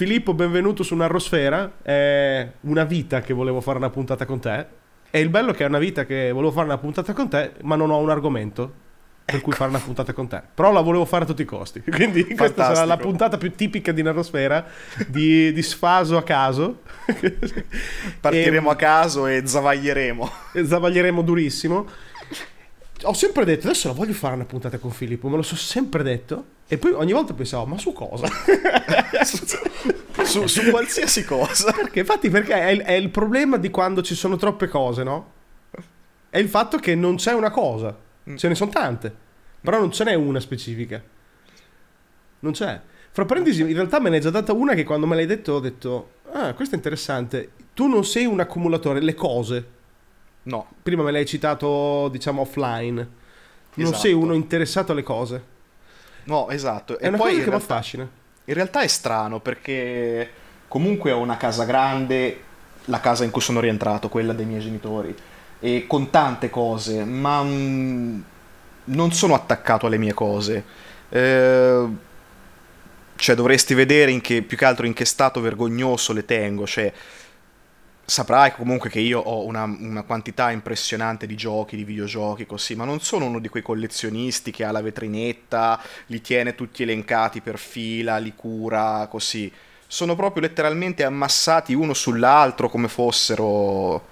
Filippo, benvenuto su Narrosfera. È una vita che volevo fare una puntata con te. E il bello è che è una vita che volevo fare una puntata con te, ma non ho un argomento per cui fare una puntata con te. Però la volevo fare a tutti i costi. Quindi questa sarà la puntata più tipica di Narrosfera, di, di sfaso a caso. Partiremo a caso e zavaglieremo. e zavaglieremo durissimo. Ho sempre detto, adesso la voglio fare una puntata con Filippo, me lo so sempre detto. E poi ogni volta pensavo, ma su cosa? su, su qualsiasi cosa. Perché infatti perché è il, è il problema di quando ci sono troppe cose, no? È il fatto che non c'è una cosa, ce ne sono tante, però non ce n'è una specifica. Non c'è. Fra parentesi, in realtà me ne è già data una che quando me l'hai detto ho detto, ah, questo è interessante. Tu non sei un accumulatore, le cose. No, Prima me l'hai citato, diciamo, offline. Non Esatto. sei uno interessato alle cose. no, esatto. È e una poi cosa in che mi realtà, affascina. in realtà è strano perché comunque ho una casa grande, la casa in cui sono rientrato, quella dei miei genitori, e con tante cose, ma mm, non sono attaccato alle mie cose. Eh, cioè dovresti vedere in che, più che altro in che stato vergognoso le tengo, cioè saprai comunque che io ho una, una quantità impressionante di giochi, di videogiochi così, ma non sono uno di quei collezionisti che ha la vetrinetta, li tiene tutti elencati per fila, li cura così. Sono proprio letteralmente ammassati uno sull'altro come fossero...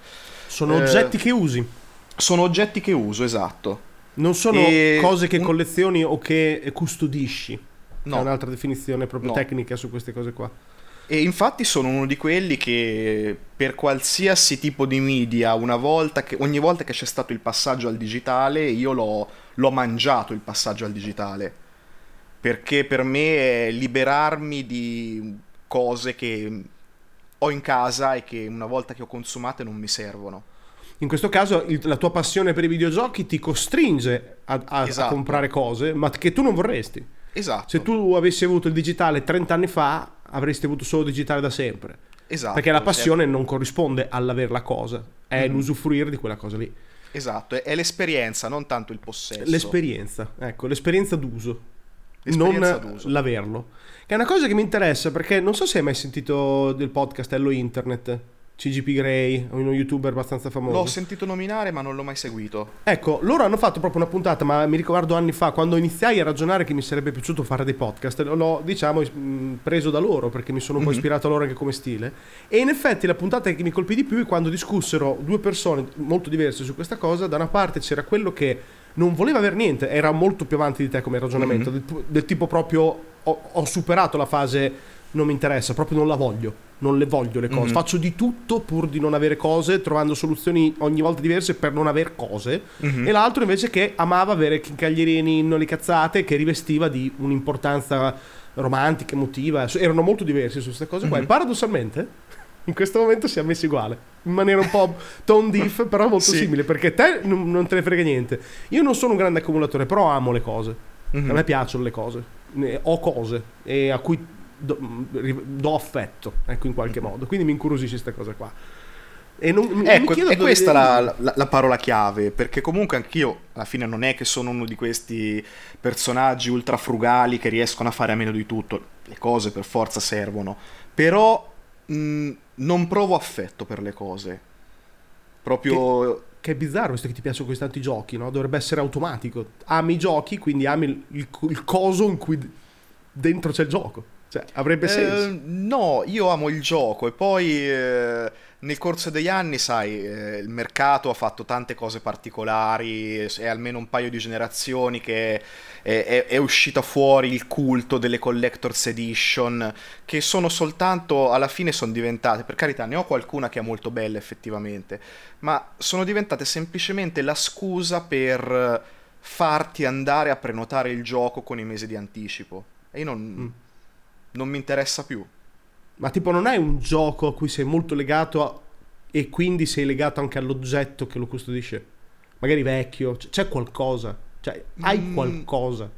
Sono Eh, oggetti che usi. Sono oggetti che uso, esatto. Non sono E cose che collezioni o che custodisci. No. È un'altra definizione proprio No. tecnica su queste cose qua. E infatti sono uno di quelli che per qualsiasi tipo di media, una volta che, ogni volta che c'è stato il passaggio al digitale, io l'ho, l'ho mangiato il passaggio al digitale. Perché per me è liberarmi di cose che ho in casa e che una volta che ho consumate non mi servono. In questo caso il- la tua passione per i videogiochi ti costringe a, a- a Esatto. comprare cose, ma che tu non vorresti. Esatto. Se tu avessi avuto il digitale 30 anni fa, avresti avuto solo digitale da sempre. esatto, Perché la passione non corrisponde all'avere la cosa, è Mhm. l'usufruire di quella cosa lì. Esatto, è, è l'esperienza, non tanto il possesso. L'esperienza, ecco, l'esperienza d'uso. L'esperienza non d'uso. l'averlo. Che è una cosa che mi interessa perché non so se hai mai sentito del podcast Hello Internet, CGP Grey, uno youtuber abbastanza famoso. L'ho sentito nominare ma non l'ho mai seguito. Ecco, loro hanno fatto proprio una puntata, ma mi ricordo anni fa, quando iniziai a ragionare che mi sarebbe piaciuto fare dei podcast, l'ho, diciamo, mh, preso da loro, perché mi sono un po' Mhm. ispirato a loro anche come stile. E in effetti la puntata che mi colpì di più è quando discussero due persone molto diverse su questa cosa. Da una parte c'era quello che non voleva avere niente, era molto più avanti di te come ragionamento, Mhm. del, del tipo proprio ho, ho superato la fase non mi interessa, proprio non la voglio, non le voglio le cose, Mhm. faccio di tutto pur di non avere cose, trovando soluzioni ogni volta diverse per non avere cose. Mhm. E l'altro invece che amava avere chincaglierini, non le cazzate, che rivestiva di un'importanza romantica, emotiva. Erano molto diversi su queste cose qua. Mhm. E paradossalmente, in questo momento siamo messi uguali. In maniera un po' tone diff, però molto Sì. simile. Perché te non, non te ne frega niente. Io non sono un grande accumulatore, però amo le cose. Mhm. A me piacciono le cose. Ne- Ho cose e a cui do, do affetto, ecco, in qualche modo. Quindi mi incuriosisce questa cosa qua. E non, mi- mi Ecco, chiedo è dove- questa la, la- la parola chiave, perché comunque anch'io alla fine non è che sono uno di questi personaggi ultra frugali che riescono a fare a meno di tutto, le cose per forza servono, però mh, non provo affetto per le cose. Proprio Che è bizzarro questo che ti piacciono questi tanti giochi, no? Dovrebbe essere automatico. Ami i giochi, quindi ami il, il- il coso in cui dentro c'è il gioco. Cioè, avrebbe Eh, senso. no, io amo il gioco e poi eh, nel corso degli anni, sai, eh, il mercato ha fatto tante cose particolari, è almeno un paio di generazioni che è, è- è uscito fuori il culto delle collector's edition, che sono soltanto, alla fine sono diventate, per carità, ne ho qualcuna che è molto bella effettivamente, ma sono diventate semplicemente la scusa per farti andare a prenotare il gioco con i mesi di anticipo. E io non Mm. Non mi interessa più. Ma tipo, non hai un gioco a cui sei molto legato a- e quindi sei legato anche all'oggetto che lo custodisce? Magari vecchio, c'è qualcosa. Cioè, hai Mm. qualcosa.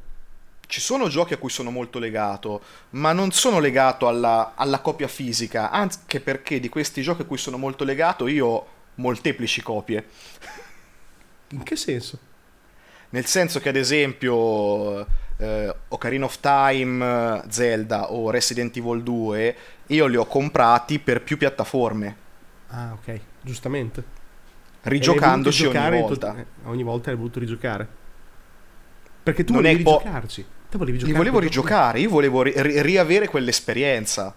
Ci sono giochi a cui sono molto legato, ma non sono legato alla, alla copia fisica, anche perché di questi giochi a cui sono molto legato io ho molteplici copie. In che senso? Nel senso che, ad esempio, eh, Ocarina of Time, Zelda o Resident Evil 2, io li ho comprati per più piattaforme. Ah, ok, giustamente. Rigiocandoci ogni volta. To- ogni volta hai voluto rigiocare. Perché tu Non volevi po- rigiocarci. Te volevi Io giocare volevo per- rigiocare, io volevo ri- ri- riavere quell'esperienza.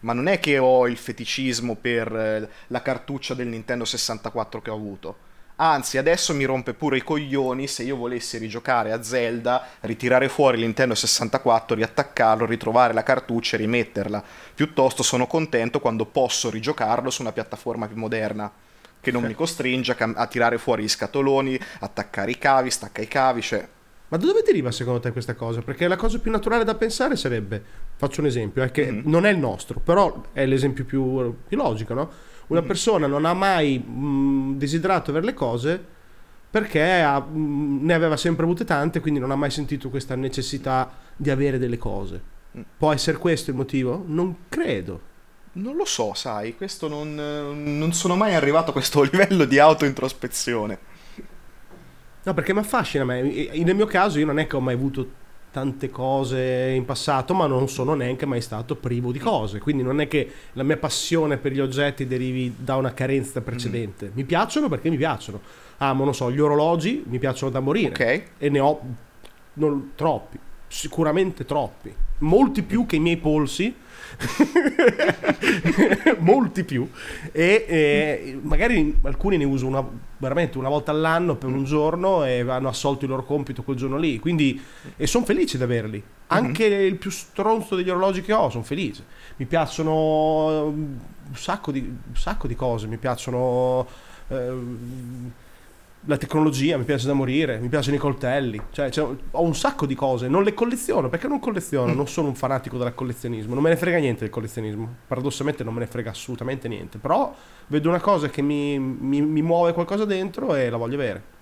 Ma non è che ho il feticismo per eh, la cartuccia del Nintendo 64 che ho avuto. Anzi, adesso mi rompe pure i coglioni se io volessi rigiocare a Zelda, ritirare fuori il Nintendo 64, riattaccarlo, ritrovare la cartuccia e rimetterla. Piuttosto sono contento quando posso rigiocarlo su una piattaforma più moderna, che non mi costringe a, a tirare fuori gli scatoloni, attaccare i cavi, stacca i cavi, cioè... Ma da dove deriva secondo te questa cosa? Perché la cosa più naturale da pensare sarebbe, faccio un esempio, è che Mhm. non è il nostro, però è l'esempio più, più logico, no? Una Mhm. persona non ha mai mh, desiderato avere le cose perché ha- mh, ne aveva sempre avute tante, quindi non ha mai sentito questa necessità di avere delle cose. Mm. Può essere questo il motivo? Non credo. Non lo so, sai, questo non, non sono mai arrivato a questo livello di autointrospezione. No, perché mi affascina a me. E- Nel mio caso io non è che ho mai avuto tante cose in passato, ma non sono neanche mai stato privo di cose. Quindi non è che la mia passione per gli oggetti derivi da una carenza precedente. Mi piacciono perché mi piacciono. Amo, non so, gli orologi mi piacciono da morire. Ok? E ne ho non- troppi, sicuramente troppi. Molti più che i miei polsi. molti più. E eh, magari alcuni ne uso una, veramente una volta all'anno per un giorno e hanno assolto il loro compito quel giorno lì. Quindi e sono felice di averli. Anche il più stronzo degli orologi che ho sono felice. Mi piacciono un sacco di, un sacco di cose. Mi piacciono ehm, la tecnologia mi piace da morire, mi piacciono i coltelli, cioè, cioè, ho un sacco di cose, non le colleziono perché non colleziono, non sono un fanatico del collezionismo, non me ne frega niente del collezionismo, paradossalmente non me ne frega assolutamente niente, però vedo una cosa che mi, mi- mi muove qualcosa dentro e la voglio avere.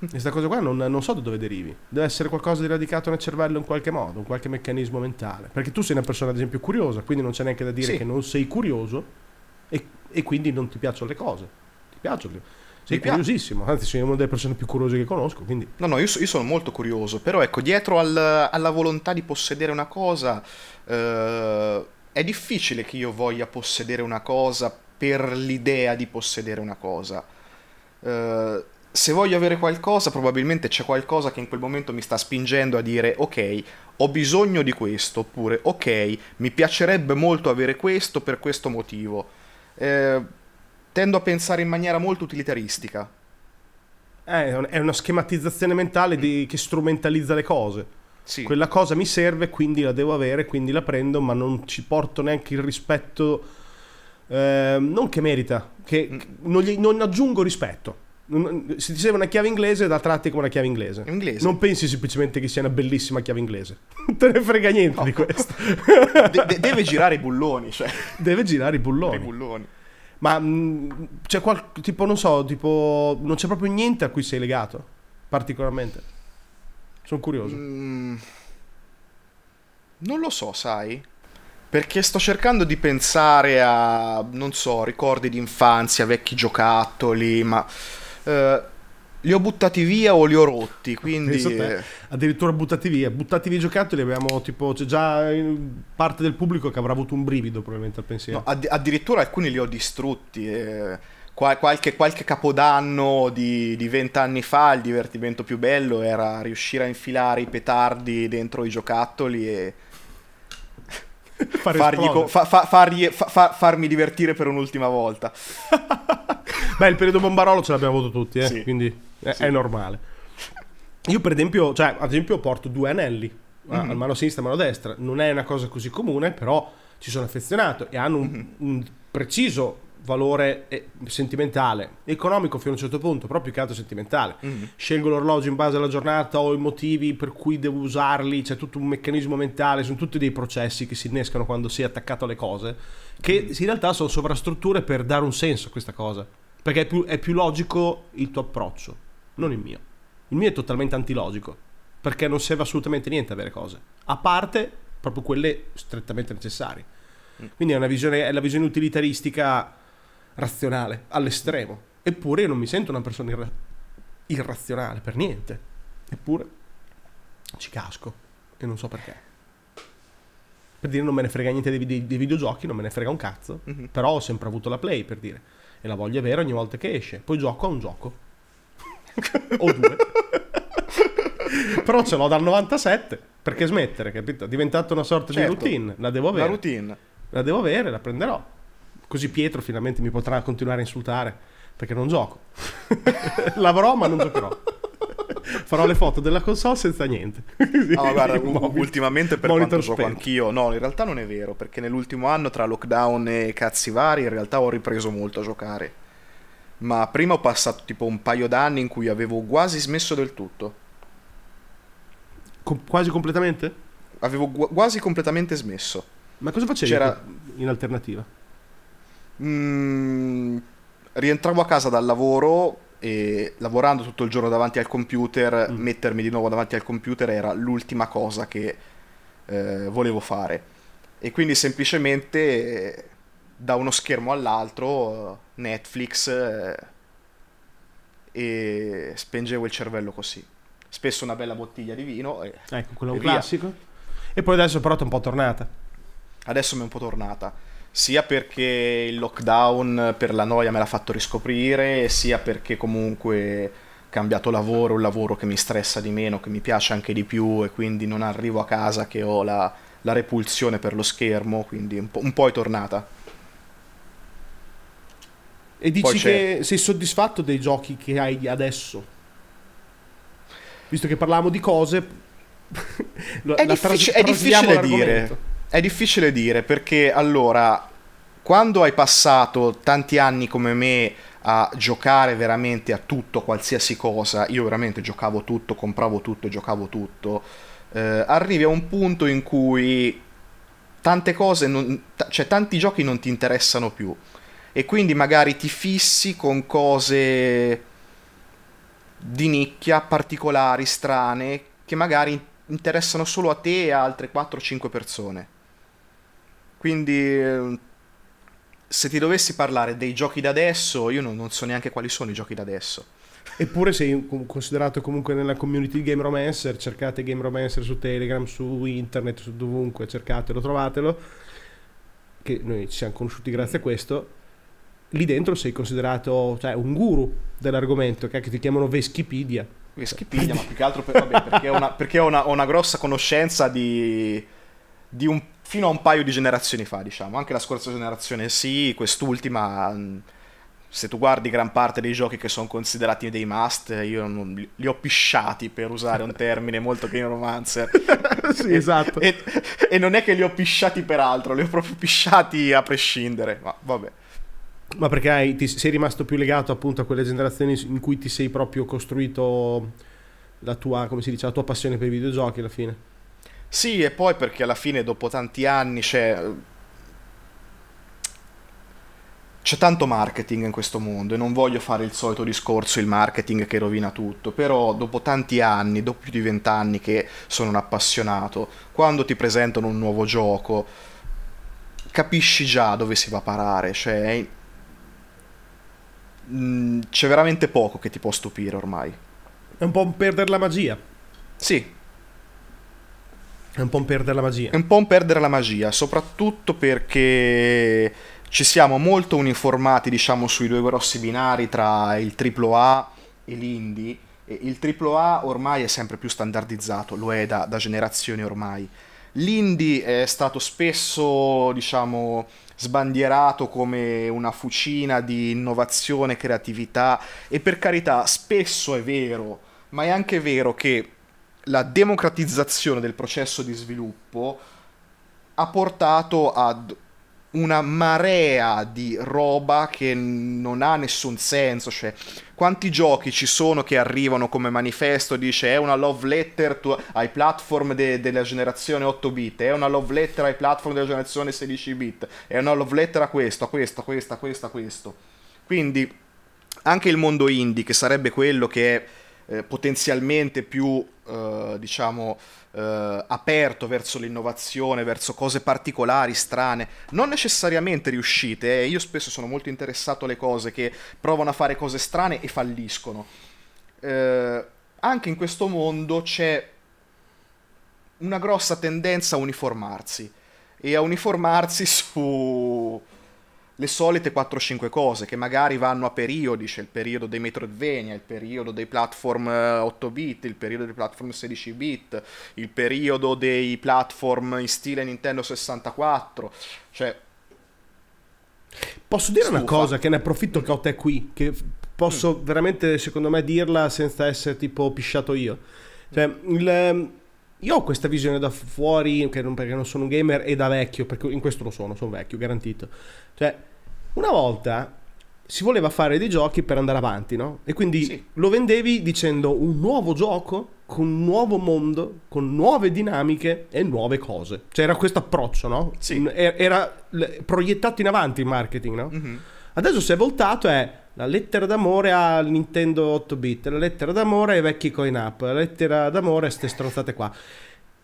E questa cosa qua non, non so da dove derivi, deve essere qualcosa di radicato nel cervello in qualche modo, un qualche meccanismo mentale, perché tu sei una persona ad esempio curiosa, quindi non c'è neanche da dire Sì. che non sei curioso e, e quindi non ti piacciono le cose, ti piacciono. Sei Mi curiosissimo, anzi sei una delle persone più curiose che conosco, quindi No, no, io, io sono molto curioso, però ecco, dietro al- alla volontà di possedere una cosa, eh, è difficile che io voglia possedere una cosa per l'idea di possedere una cosa. Eh, se voglio avere qualcosa, probabilmente c'è qualcosa che in quel momento mi sta spingendo a dire, ok, ho bisogno di questo, oppure, ok, mi piacerebbe molto avere questo per questo motivo. Eh, tendo a pensare in maniera molto utilitaristica. è, un- è una schematizzazione mentale di- che strumentalizza le cose. Sì. Quella cosa mi serve, quindi la devo avere, quindi la prendo, ma non ci porto neanche il rispetto, ehm, non che merita, che Mm. non, gli- non aggiungo rispetto. Non- Se ti serve una chiave inglese, la tratti come una chiave inglese. In inglese. Non pensi semplicemente che sia una bellissima chiave inglese. Non te ne frega niente di questo. De- de- deve girare i bulloni, cioè. Deve girare i bulloni. I bulloni. Ma mh, c'è qual- tipo, non so, tipo, non c'è proprio niente a cui sei legato, particolarmente. Sono curioso. Mm, non lo so, sai? Perché sto cercando di pensare a, non so, ricordi di infanzia, vecchi giocattoli, ma eh, li ho buttati via o li ho rotti, quindi... Addirittura buttati via. Buttati via i giocattoli abbiamo, tipo, c'è già eh, parte del pubblico che avrà avuto un brivido probabilmente al pensiero. no, addi- addirittura alcuni li ho distrutti. eh. Qua- qualche, qualche capodanno di vent'anni fa il divertimento più bello era riuscire a infilare i petardi dentro i giocattoli e farmi divertire per un'ultima volta. Beh, il periodo bombarolo ce l'abbiamo avuto tutti, eh, Sì. quindi è, Sì. è normale. Io per esempio, cioè, ad esempio porto due anelli, Mhm. al mano sinistra e mano destra. Non è una cosa così comune, però ci sono affezionato e hanno un, Mhm. un preciso valore eh, sentimentale, economico fino a un certo punto, però più che altro sentimentale. Mhm. Scelgo l'orologio in base alla giornata, ho i motivi per cui devo usarli, c'è tutto un meccanismo mentale, sono tutti dei processi che si innescano quando sei attaccato alle cose, che in realtà sono sovrastrutture per dare un senso a questa cosa, perché è più, è più logico il tuo approccio, non il mio. Il mio è totalmente antilogico, perché non serve assolutamente niente avere cose, a parte proprio quelle strettamente necessarie. Quindi è, una visione, è la visione utilitaristica razionale, all'estremo. Eppure io non mi sento una persona irra- irrazionale per niente. Eppure ci casco e non so perché. Per dire non me ne frega niente dei, dei- dei videogiochi, non me ne frega un cazzo, Mhm. però ho sempre avuto la Play per dire e la voglio avere ogni volta che esce. Poi gioco a un gioco o due. però ce l'ho dal 97, perché smettere, capito? È diventata una sorta Certo. di routine, la devo La avere. routine. La devo avere, la prenderò. Così Pietro finalmente mi potrà continuare a insultare perché non gioco. L'avrò ma non giocherò. Farò le foto della console senza niente. Ah, ma guarda, ultimamente per monitor quanto gioco anch'io, no, in realtà non è vero, perché nell'ultimo anno tra lockdown e cazzi vari in realtà ho ripreso molto a giocare. Ma prima ho passato tipo un paio d'anni in cui avevo quasi smesso del tutto. Com- quasi completamente? Avevo gu- quasi completamente smesso. Ma cosa facevi C'era- in alternativa? Mm, rientravo a casa dal lavoro e lavorando tutto il giorno davanti al computer, Mm. mettermi di nuovo davanti al computer era l'ultima cosa che eh, volevo fare. E quindi semplicemente da uno schermo all'altro, Netflix eh, e spengevo il cervello così. Spesso una bella bottiglia di vino e Ecco, quello è un classico. E poi adesso però è un po' tornata. Adesso mi è un po' tornata, sia perché il lockdown per la noia me l'ha fatto riscoprire, sia perché comunque ho cambiato lavoro, un lavoro che mi stressa di meno, che mi piace anche di più e quindi non arrivo a casa che ho la, la repulsione per lo schermo, quindi un po', un po' è tornata. E dici che sei soddisfatto dei giochi che hai adesso? Visto che parlavamo di cose... È, tras- è difficile dire. È difficile dire perché allora, quando hai passato tanti anni come me a giocare veramente a tutto, qualsiasi cosa, io veramente giocavo tutto, compravo tutto, giocavo tutto, eh, arrivi a un punto in cui tante cose, non- t- cioè tanti giochi non ti interessano più e quindi magari ti fissi con cose di nicchia, particolari, strane, che magari interessano solo a te e a altre 4-5 persone. Quindi, eh, se ti dovessi parlare dei giochi da adesso, io non, non so neanche quali sono i giochi da adesso. Eppure sei considerato comunque nella community di Game Romancer, cercate Game Romancer su Telegram, su internet, su dovunque, cercatelo, trovatelo, che noi ci siamo conosciuti grazie a questo. Lì dentro sei considerato cioè, un guru dell'argomento, che ti chiamano Veschipedia. Wikipedia, ma più che altro per- vabbè, perché, ho una, perché ho una, ho una grossa conoscenza di, di un, fino a un paio di generazioni fa, diciamo. Anche la scorsa generazione sì, quest'ultima, mh, se tu guardi gran parte dei giochi che sono considerati dei must, io non- li, ho pisciati, per usare un termine molto game romancer. sì, esatto. E, e non è che li ho pisciati per altro, li ho proprio pisciati a prescindere, ma vabbè. Ma perché hai- ti sei rimasto più legato appunto a quelle generazioni in cui ti sei proprio costruito la tua, come si dice, la tua passione per i videogiochi alla fine? Sì, e poi perché alla fine dopo tanti anni c'è... C'è tanto marketing in questo mondo e non voglio fare il solito discorso, il marketing che rovina tutto, però dopo tanti anni, dopo più di vent'anni che sono un appassionato, quando ti presentano un nuovo gioco, capisci già dove si va a parare, cioè... mm, C'è veramente poco che ti può stupire ormai. È un po' un perdere la magia. Sì, È un po' un perdere la magia. È un po' un perdere la magia, soprattutto perché ci siamo molto uniformati, diciamo, sui due grossi binari tra il AAA e l'indie. E il AAA ormai è sempre più standardizzato, lo è da, da generazioni ormai. L'indie è stato spesso, diciamo, sbandierato come una fucina di innovazione, creatività e per carità, spesso è vero, ma è anche vero che la democratizzazione del processo di sviluppo ha portato ad una marea di roba che non ha nessun senso, cioè quanti giochi ci sono che arrivano come manifesto, dice è una love letter to- ai platform de- della generazione 8 bit, è una love letter ai platform della generazione 16 bit, è una love letter a questo, a questo, a questo, a questo, a questo. Quindi anche il mondo indie, che sarebbe quello che è eh, potenzialmente più, eh, diciamo, eh, aperto verso l'innovazione, verso cose particolari, strane, non necessariamente riuscite. eh. Io spesso sono molto interessato alle cose che provano a fare cose strane e falliscono. Eh, anche in questo mondo c'è una grossa tendenza a uniformarsi e a uniformarsi su le solite 4-5 cose che magari vanno a periodi, c'è il periodo dei Metroidvania, il periodo dei platform 8 bit, il periodo dei platform 16 bit, il periodo dei platform in stile Nintendo 64, cioè Posso dire Stufa. una cosa che ne approfitto che ho te qui, che posso Mm. veramente secondo me dirla senza essere tipo pisciato io. Cioè, il, ehm, io ho questa visione da fuori, che non, perché non sono un gamer, e da vecchio, perché in questo lo sono, sono vecchio, garantito. Cioè, una volta si voleva fare dei giochi per andare avanti, no? E quindi Sì. lo vendevi dicendo un nuovo gioco con un nuovo mondo, con nuove dinamiche e nuove cose. Cioè era questo approccio, no? Sì. Era, era proiettato in avanti il marketing, no? mhm. Adesso si è voltato è la lettera d'amore al Nintendo 8 bit, la lettera d'amore ai vecchi coin up, la lettera d'amore a ste stronzate qua.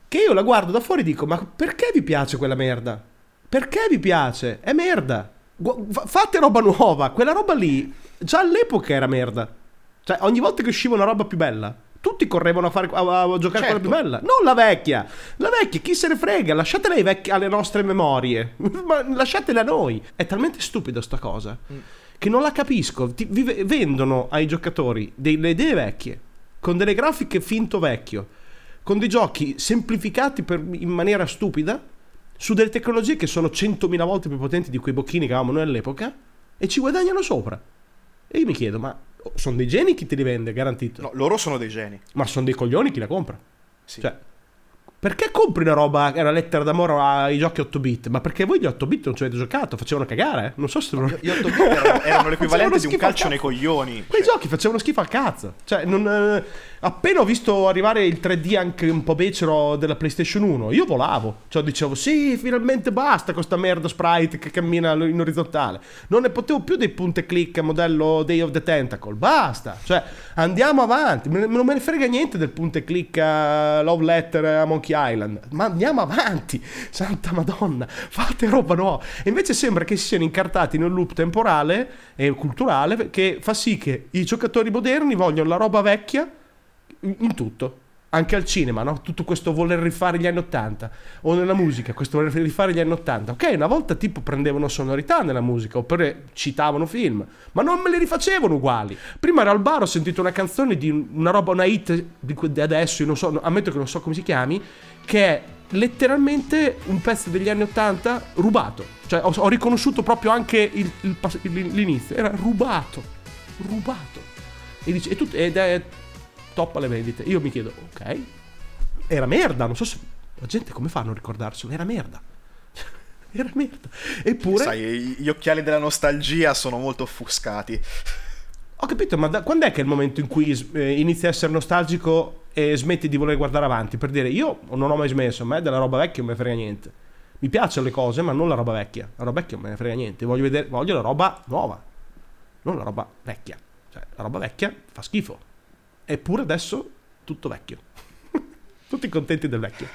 Che io la guardo da fuori e dico, ma perché vi piace quella merda? Perché vi piace? È merda. Fate roba nuova, quella roba lì già all'epoca era merda. Cioè, ogni volta che usciva una roba più bella, tutti correvano a, fare, a, a giocare Certo. quella più bella. Non la vecchia. La vecchia, chi se ne frega? Lasciatela ai vecchi- alle nostre memorie. Ma lasciatela a noi. È talmente stupida sta cosa che non la capisco. Ti- vi- vendono ai giocatori delle idee vecchie, con delle grafiche finto vecchio, con dei giochi semplificati per- in maniera stupida, su delle tecnologie che sono 100.000 volte più potenti di quei bocchini che avevamo noi all'epoca, e ci guadagnano sopra. E io mi chiedo, ma sono dei geni chi te li vende, garantito? No, loro sono dei geni. Ma sono dei coglioni chi la compra? Sì. Cioè, perché compri una roba, una lettera d'amore ai giochi 8 bit? Ma perché voi gli 8 bit non ci avete giocato? Facevano cagare, eh? Non so se... Gli- Gli 8 bit erano, erano l'equivalente di un calcio al nei coglioni. Quei Cioè, giochi facevano schifo al cazzo. Cioè, non, eh, appena ho visto arrivare il 3D anche un po' becero della PlayStation 1, io volavo. Cioè, dicevo, sì, finalmente basta con sta merda sprite che cammina in orizzontale. Non ne potevo più dei punte click a modello Day of the Tentacle. Basta. Cioè, andiamo avanti. Non me ne frega niente del punte click a Love Letter a Monkey Island. Ma andiamo avanti. Santa Madonna. Fate roba nuova. E invece sembra che si siano incartati in un loop temporale e culturale che fa sì che i giocatori moderni vogliono la roba vecchia in tutto. Anche al cinema, no? Tutto questo voler rifare gli anni 80 o nella musica, questo voler rifare gli anni 80. Ok, una volta tipo prendevano sonorità nella musica oppure citavano film, ma non me le rifacevano uguali. Prima ero al bar, ho sentito una canzone di una roba, una hit di adesso, io non so, ammetto che non so come si chiami, che è letteralmente un pezzo degli anni 80 rubato. Cioè ho, ho riconosciuto proprio anche il- il l'inizio, era rubato, rubato. E dice, e tut- ed è top alle vendite. Io mi chiedo, ok, era merda, non so se la gente come fa a non ricordarselo, era merda. era merda. Eppure sai, gli occhiali della nostalgia sono molto offuscati. ho capito, ma da, quando è che è il momento in cui eh, inizi a essere nostalgico e smetti di voler guardare avanti? Per dire, io non ho mai smesso, a me della roba vecchia non me ne frega niente. Mi piacciono le cose, ma non la roba vecchia. La roba vecchia non me ne frega niente. Voglio, vedere, voglio la roba nuova, non la roba vecchia. Cioè, la roba vecchia fa schifo. Eppure adesso tutto vecchio. Tutti contenti del vecchio.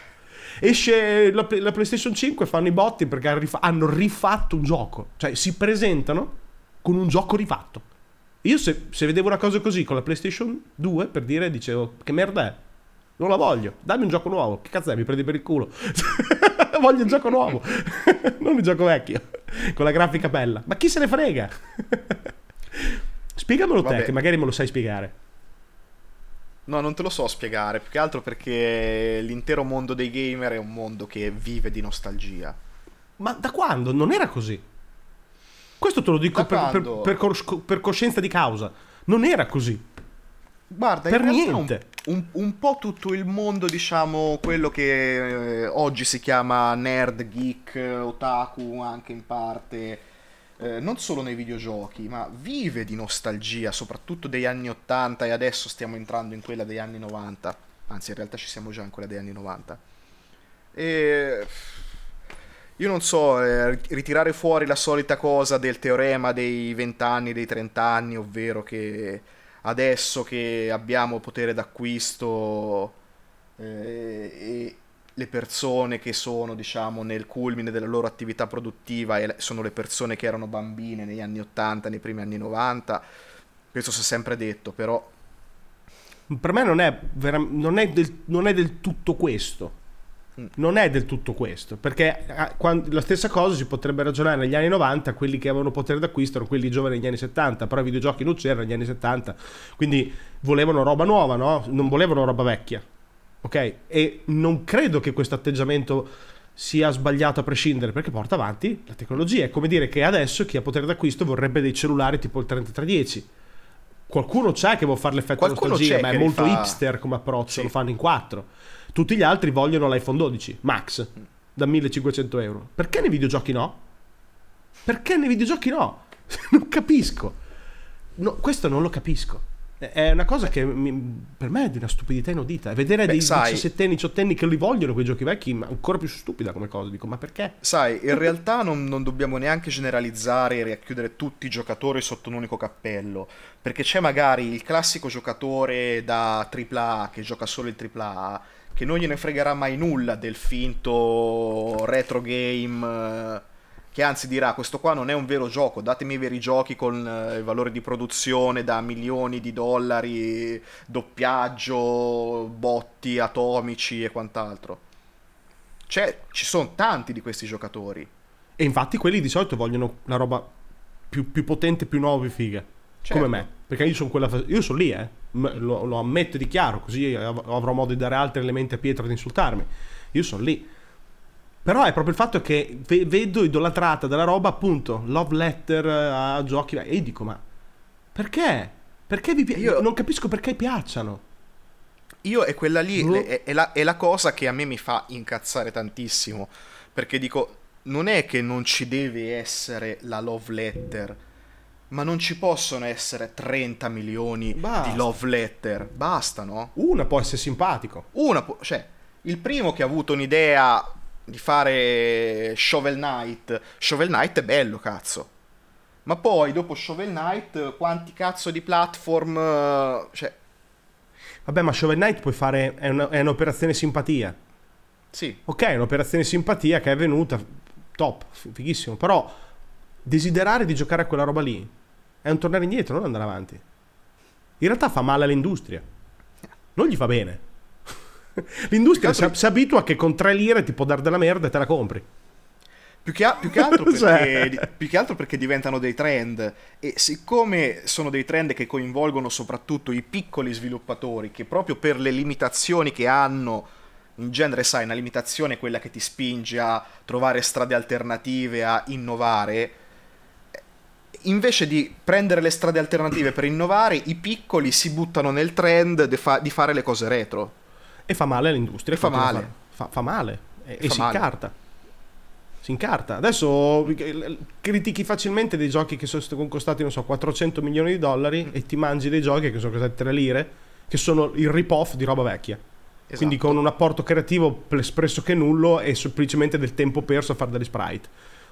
Esce la, la PlayStation 5, fanno i botti perché hanno rifa- hanno rifatto un gioco. Cioè, si presentano con un gioco rifatto. Io se, se vedevo una cosa così con la PlayStation 2, per dire, dicevo, che merda è? Non la voglio, dammi un gioco nuovo. Che cazzo è? Mi prendi per il culo. voglio un gioco nuovo, non un gioco vecchio, con la grafica bella. Ma chi se ne frega? Spiegamelo te, Vabbè. che magari me lo sai spiegare. No, non te lo so spiegare, più che altro perché l'intero mondo dei gamer è un mondo che vive di nostalgia. Ma da quando? Non era così. Questo te lo dico per, per- per cos- per coscienza di causa. Non era così. Guarda, Per niente. Un, un- un po' tutto il mondo, diciamo, quello che eh, oggi si chiama nerd, geek, eh, otaku, anche in parte, eh, non solo nei videogiochi, ma vive di nostalgia, soprattutto degli anni 80 e adesso stiamo entrando in quella degli anni 90. Anzi, in realtà ci siamo già in quella degli anni 90. E io non so, eh, ritirare fuori la solita cosa del teorema dei 20 anni, dei 30 anni, ovvero che adesso che abbiamo potere d'acquisto eh, e le persone che sono, diciamo, nel culmine della loro attività produttiva e sono le persone che erano bambine negli anni 80, nei primi anni 90, questo si è sempre detto, però Per me non è, vera- non è del, non è del tutto questo. Non è del tutto questo, perché ah, quan- la stessa cosa si potrebbe ragionare negli anni 90, quelli che avevano potere d'acquisto erano quelli giovani negli anni 70, però i videogiochi non c'erano negli anni 70, quindi volevano roba nuova, no? Non volevano roba vecchia, ok? E non credo che questo atteggiamento sia sbagliato a prescindere perché porta avanti la tecnologia. È come dire che adesso chi ha potere d'acquisto vorrebbe dei cellulari tipo il 3310. Qualcuno c'è che vuole fare l'effetto Qualcuno nostalgia, ma è molto rifà- hipster come approccio, Sì. lo fanno in quattro. Tutti gli altri vogliono l'iPhone 12 Max da 1500 euro. Perché nei videogiochi no? Perché nei videogiochi no? non capisco. No, questo non lo capisco. È- una cosa che mi- per me è di una stupidità inaudita. E vedere Beh, dei sai- 17 18 che li vogliono quei giochi vecchi, ma ancora più stupida come cosa. Dico, ma perché? Sai, in realtà non, non dobbiamo neanche generalizzare e racchiudere tutti i giocatori sotto un unico cappello, perché c'è magari il classico giocatore da AAA che gioca solo il AAA, che non gliene fregherà mai nulla del finto retro game, eh, che anzi dirà questo qua non è un vero gioco, datemi i veri giochi con eh, il valore di produzione da milioni di dollari, doppiaggio, botti atomici e quant'altro. C'è, ci sono tanti di questi giocatori. E infatti quelli di solito vogliono la roba più, più potente, più nuova, più figa. Certo. Come me. Perché io sono quella. Io sono lì, eh. Lo, lo ammetto di chiaro, così av- avrò modo di dare altri elementi a Pietro ad insultarmi. Io sono lì. Però è proprio il fatto che ve- vedo idolatrata della roba, appunto, love letter eh, a giochi. E io dico, ma perché? Perché vi pi- Io- Non capisco perché piacciono. Io è quella lì, le- è, è la, è la cosa che a me mi fa incazzare tantissimo. Perché dico, non è che non ci deve essere la love letter, ma non ci possono essere 30 milioni Basta. di love letter. Basta, no? Una può essere simpatico. Una, pu- cioè, il primo che ha avuto un'idea di fare Shovel Knight, Shovel Knight è bello, cazzo. Ma poi, dopo Shovel Knight, quanti cazzo di platform... eh, Cioè, Vabbè, ma Shovel Knight puoi fare. È, una- è un'operazione simpatia. sì, Ok, è un'operazione simpatia che è venuta top, fighissimo, però desiderare di giocare a quella roba lì è un tornare indietro, non andare avanti. In realtà fa male all'industria, non gli fa bene. L'industria altro- si, si abitua che con 3 lire ti può dare della merda e te la compri. Più che, a- più che altro perché, Cioè. di- più che altro perché diventano dei trend e siccome sono dei trend che coinvolgono soprattutto i piccoli sviluppatori che proprio per le limitazioni che hanno, in genere sai, una limitazione è quella che ti spinge a trovare strade alternative, a innovare, invece di prendere le strade alternative per innovare, i piccoli si buttano nel trend de fa- di fare le cose retro. E fa male all'industria. E fa male. Fa, fa male. E, E fa si male. incarta. Si incarta. Adesso eh, critichi facilmente dei giochi che sono costati, non so, 400 milioni di dollari e ti mangi dei giochi che sono costati 3 lire, che sono il rip-off di roba vecchia. Quindi Esatto. con un apporto creativo pres- pressoché nullo e semplicemente del tempo perso a fare delle sprite.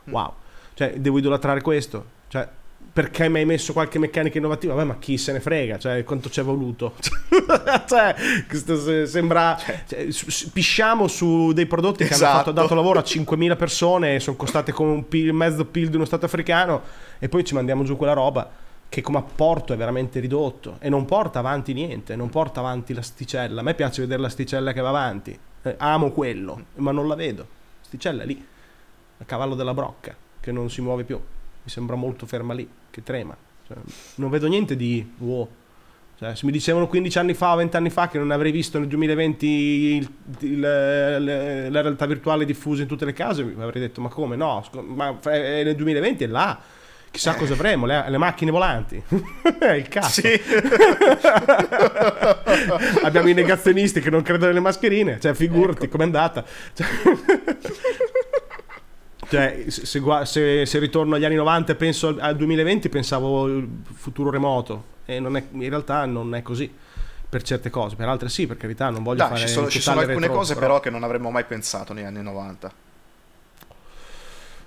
Mm. Wow. Cioè, devo idolatrare questo? Cioè, perché mi hai messo qualche meccanica innovativa? Vabbè, ma chi se ne frega? Cioè, quanto ci è voluto? cioè, sembra... cioè, s- pisciamo su dei prodotti che hanno Esatto. fatto, dato lavoro a 5.000 persone e sono costate come un PIL, mezzo PIL di uno stato africano e poi ci mandiamo giù quella roba che come apporto è veramente ridotto e non porta avanti niente, non porta avanti l'asticella. A me piace vedere l'asticella che va avanti, Eh, amo quello, ma non la vedo. L'asticella è lì, a cavallo della brocca, che non si muove più. Mi sembra molto ferma lì, che trema. Cioè, non vedo niente di wow. Cioè, se mi dicevano 15 anni fa o 20 anni fa che non avrei visto nel 2020 il- il- le- la realtà virtuale diffusa in tutte le case, mi avrei detto ma come no, ma eh, nel 2020 è là. Chissà cosa avremo, le, le macchine volanti. È il cazzo. Sì. Abbiamo i negazionisti che non credono nelle mascherine. Cioè, figurati com'è andata. Cioè, cioè, se, se se- ritorno agli anni 90 e penso al, al 2020, pensavo il futuro remoto. E non è- in realtà non è così. Per certe cose, per altre sì, per carità, non voglio Dai, fare ci sono, ci sono alcune retro, cose però che non avremmo mai pensato negli anni 90.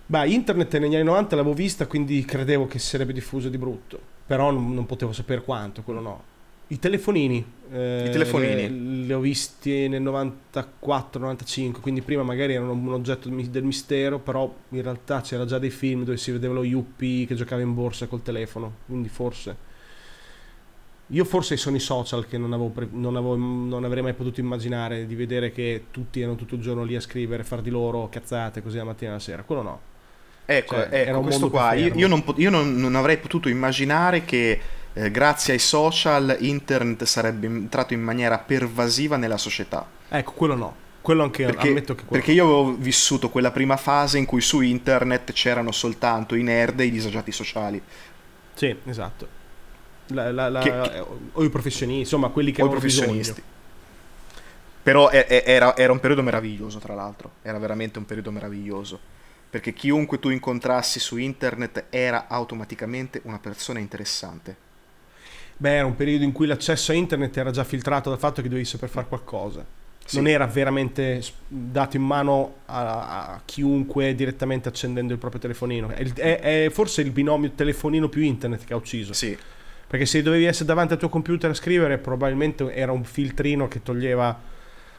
Beh, internet negli anni 90 l'avevo vista, quindi credevo che si sarebbe diffuso di brutto. Però non, non potevo sapere quanto, quello no. I telefonini. eh, I telefonini. Le, li ho visti nel 94-95, quindi prima magari erano un oggetto del mistero, però in realtà c'era già dei film dove si vedeva lo Yuppie che giocava in borsa col telefono, quindi forse. Io forse sono i social che non, avevo non, avevo- non avrei mai potuto immaginare di vedere che tutti erano tutto il giorno lì a scrivere, far di loro cazzate così la mattina e la sera. Quello no. Ecco, Cioè, ecco, questo qua. Io, io non, io non- non avrei potuto immaginare che eh, grazie ai social internet sarebbe entrato in maniera pervasiva nella società. Ecco, quello no. Quello anche Perché, ammetto che quello perché io avevo vissuto quella prima fase in cui su internet c'erano soltanto i nerd e i disagiati sociali. Sì, esatto. La- la- la- Che- O i professionisti, insomma, quelli che o i avevano professionisti. bisogno. Però è- è- era, era un periodo meraviglioso, tra l'altro. Era veramente un periodo meraviglioso. Perché chiunque tu incontrassi su internet era automaticamente una persona interessante. Beh, era un periodo in cui l'accesso a internet era già filtrato dal fatto che dovevi saper fare qualcosa. Sì. Non era veramente dato in mano a, a chiunque direttamente accendendo il proprio telefonino. È, è- è forse il binomio telefonino più internet che ha ucciso. Sì, Perché se dovevi essere davanti al tuo computer a scrivere, probabilmente era un filtrino che toglieva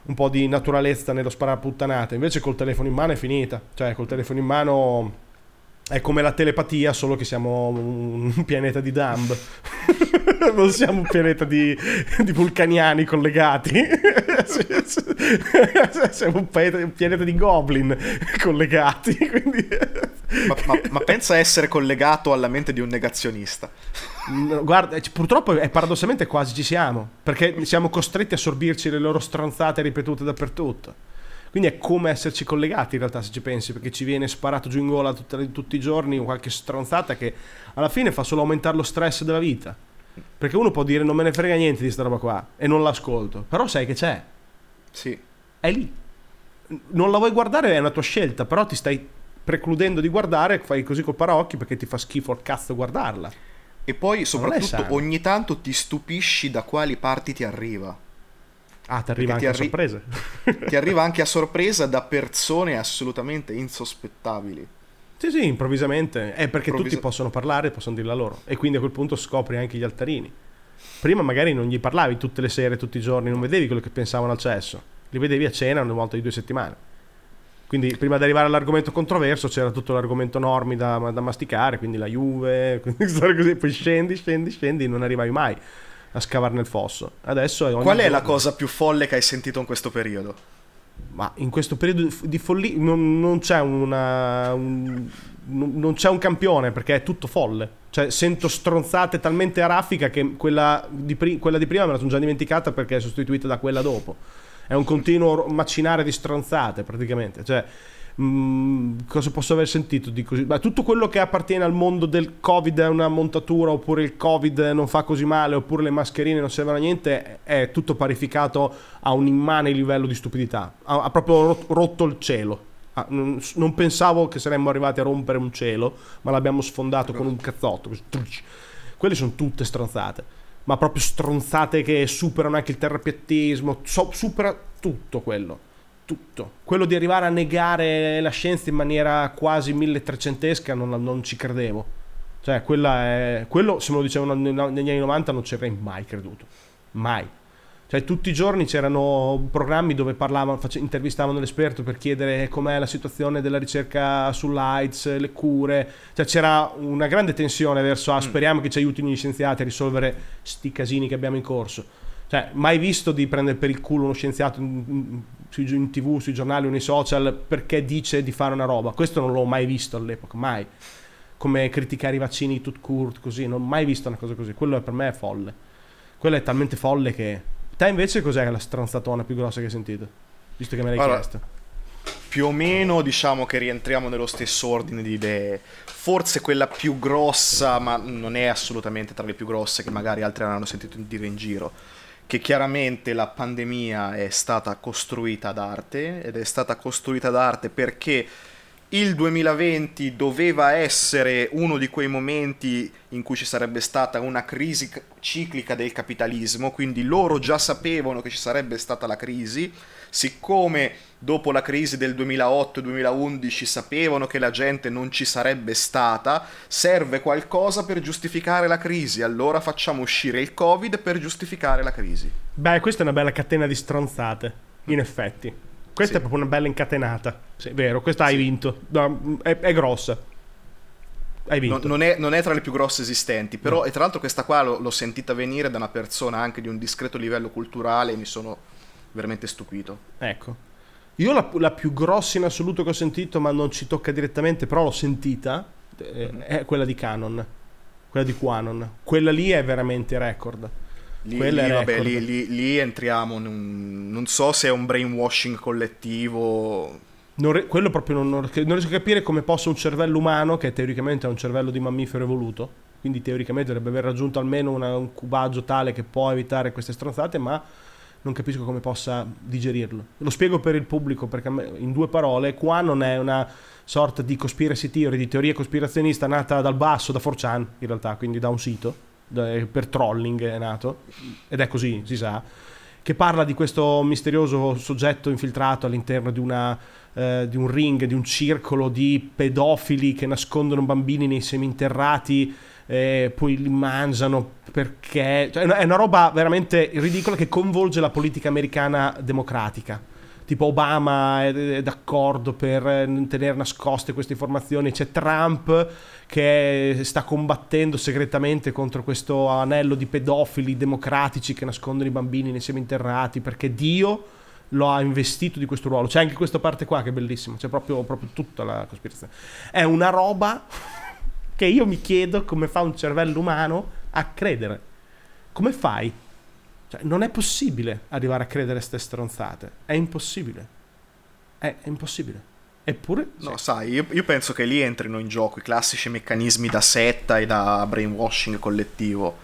un po' di naturalezza nello sparare puttanate. Invece col telefono in mano è finita. Cioè, col telefono in mano è come la telepatia, solo che siamo un pianeta di Dumb. non siamo un pianeta di, di vulcaniani collegati. siamo un pianeta, un pianeta di goblin collegati. Quindi... ma, ma- ma pensa a essere collegato alla mente di un negazionista. No, Guarda, c- purtroppo è paradossalmente quasi ci siamo, perché siamo costretti a sorbirci le loro stronzate ripetute dappertutto. Quindi è come esserci collegati in realtà se ci pensi, perché ci viene sparato giù in gola tutte- tutti i giorni qualche stronzata che alla fine fa solo aumentare lo stress della vita. Perché uno può dire non me ne frega niente di sta roba qua e non l'ascolto, però sai che c'è, Sì. è lì. Non la vuoi guardare è una tua scelta, però ti stai precludendo di guardare, fai così col paraocchi perché ti fa schifo il cazzo guardarla. E poi soprattutto ogni tanto ti stupisci da quali parti ti arriva. Ah, ti arriva anche ti a arri- sorprese. Ti arriva anche a sorpresa da persone assolutamente insospettabili. Sì, sì, improvvisamente. È perché Improvvisa- tutti possono parlare, possono dirla loro. E quindi a quel punto scopri anche gli altarini. Prima magari non gli parlavi tutte le sere, tutti i giorni, non vedevi quello che pensavano al cesso. Li vedevi a cena una volta di due settimane. Quindi prima di arrivare all'argomento controverso c'era tutto l'argomento normi da, da masticare, quindi la Juve, quindi così. Poi scendi, scendi, scendi non arrivavi mai a scavare nel fosso. Adesso ogni Qual è la cosa più folle che hai sentito in questo periodo? Ma in questo periodo di follia non, non c'è una. un- non c'è un campione perché è tutto folle. Cioè, sento stronzate talmente a raffica che quella di, pri- quella di prima me la sono già dimenticata perché è sostituita da quella dopo. È un continuo macinare di stronzate praticamente. Cioè, mm, cosa posso aver sentito di così? Beh, tutto quello che appartiene al mondo del Covid è una montatura, oppure il Covid non fa così male, oppure le mascherine non servono a niente, è tutto parificato a un immane livello di stupidità. Ha, ha proprio rot- rotto il cielo. Ah, non, non pensavo che saremmo arrivati a rompere un cielo, ma l'abbiamo sfondato con un cazzotto. Quelle sono tutte stronzate, ma proprio stronzate che superano anche il terrapiattismo, so- supera tutto quello. Tutto. Quello di arrivare a negare la scienza in maniera quasi 1300esca non, non ci credevo. Cioè, quella è, quello se me lo dicevano ne- negli anni 90 non ci avrei mai creduto. Mai. Cioè, tutti i giorni c'erano programmi dove parlavano, face- intervistavano l'esperto per chiedere com'è la situazione della ricerca sull'AIDS, le cure. Cioè, c'era una grande tensione verso, ah, speriamo che ci aiutino gli scienziati a risolvere sti casini che abbiamo in corso. Cioè, mai visto di prendere per il culo uno scienziato in, tv, sui giornali o nei social perché dice di fare una roba. Questo non l'ho mai visto all'epoca, mai. Come criticare i vaccini tut court, così. Non ho mai visto una cosa così. Quello per me è folle. Quello è talmente folle che... Te invece cos'è la stronzatona più grossa che hai sentito? Visto che me l'hai Allora, chiesto. Più o meno diciamo che rientriamo nello stesso ordine di idee. Forse quella più grossa, ma non è assolutamente tra le più grosse che magari altri hanno sentito dire in giro. Che chiaramente la pandemia è stata costruita ad arte ed è stata costruita ad arte perché il 2020 doveva essere uno di quei momenti in cui ci sarebbe stata una crisi ciclica del capitalismo, quindi loro già sapevano che ci sarebbe stata la crisi, siccome dopo la crisi del 2008-2011 sapevano che la gente non ci sarebbe stata, serve qualcosa per giustificare la crisi, allora facciamo uscire il Covid per giustificare la crisi. Beh, questa è una bella catena di stronzate, in effetti. Questa Sì. è proprio una bella incatenata. Sì, è vero, questa hai vinto. No, è, è grossa. hai vinto. Non, non, è, non, è, tra le più grosse esistenti, però, no. e tra l'altro questa qua l'ho, l'ho sentita venire da una persona anche di un discreto livello culturale mi sono veramente stupito. Ecco. Io la, la, più grossa in assoluto che ho sentito, ma non ci tocca direttamente, però l'ho sentita, eh, è quella di Canon, quella di Quanon. Quella lì è veramente record. Lì, lì, vabbè, lì, lì, lì entriamo in un, non so se è un brainwashing collettivo non, quello proprio non, non, non, riesco a capire come possa un cervello umano, che teoricamente è un cervello di mammifero evoluto, quindi teoricamente dovrebbe aver raggiunto almeno una, un cubaggio tale che può evitare queste stronzate, ma non capisco come possa digerirlo. Lo spiego per il pubblico perché in due parole, qua non è una sorta di conspiracy theory, di teoria cospirazionista nata dal basso, da 4chan in realtà, quindi da un sito, per trolling è nato, ed è così, si sa, che parla di questo misterioso soggetto infiltrato all'interno di una eh, di un ring, di un circolo di pedofili che nascondono bambini nei seminterrati e poi li mangiano perché... Cioè, è una roba veramente ridicola che coinvolge la politica americana democratica tipo Obama è, d'accordo per tenere nascoste queste informazioni, c'è Trump che sta combattendo segretamente contro questo anello di pedofili democratici che nascondono i bambini nei seminterrati perché Dio lo ha investito di questo ruolo. C'è anche questa parte qua che è bellissima, c'è proprio, proprio tutta la cospirazione. È una roba che io mi chiedo come fa un cervello umano a credere. Come fai? Cioè, non è possibile arrivare a credere a queste stronzate. È impossibile. È, è impossibile. Eppure... No, sì. sai, io, io, penso che lì entrino in gioco i classici meccanismi da setta e da brainwashing collettivo.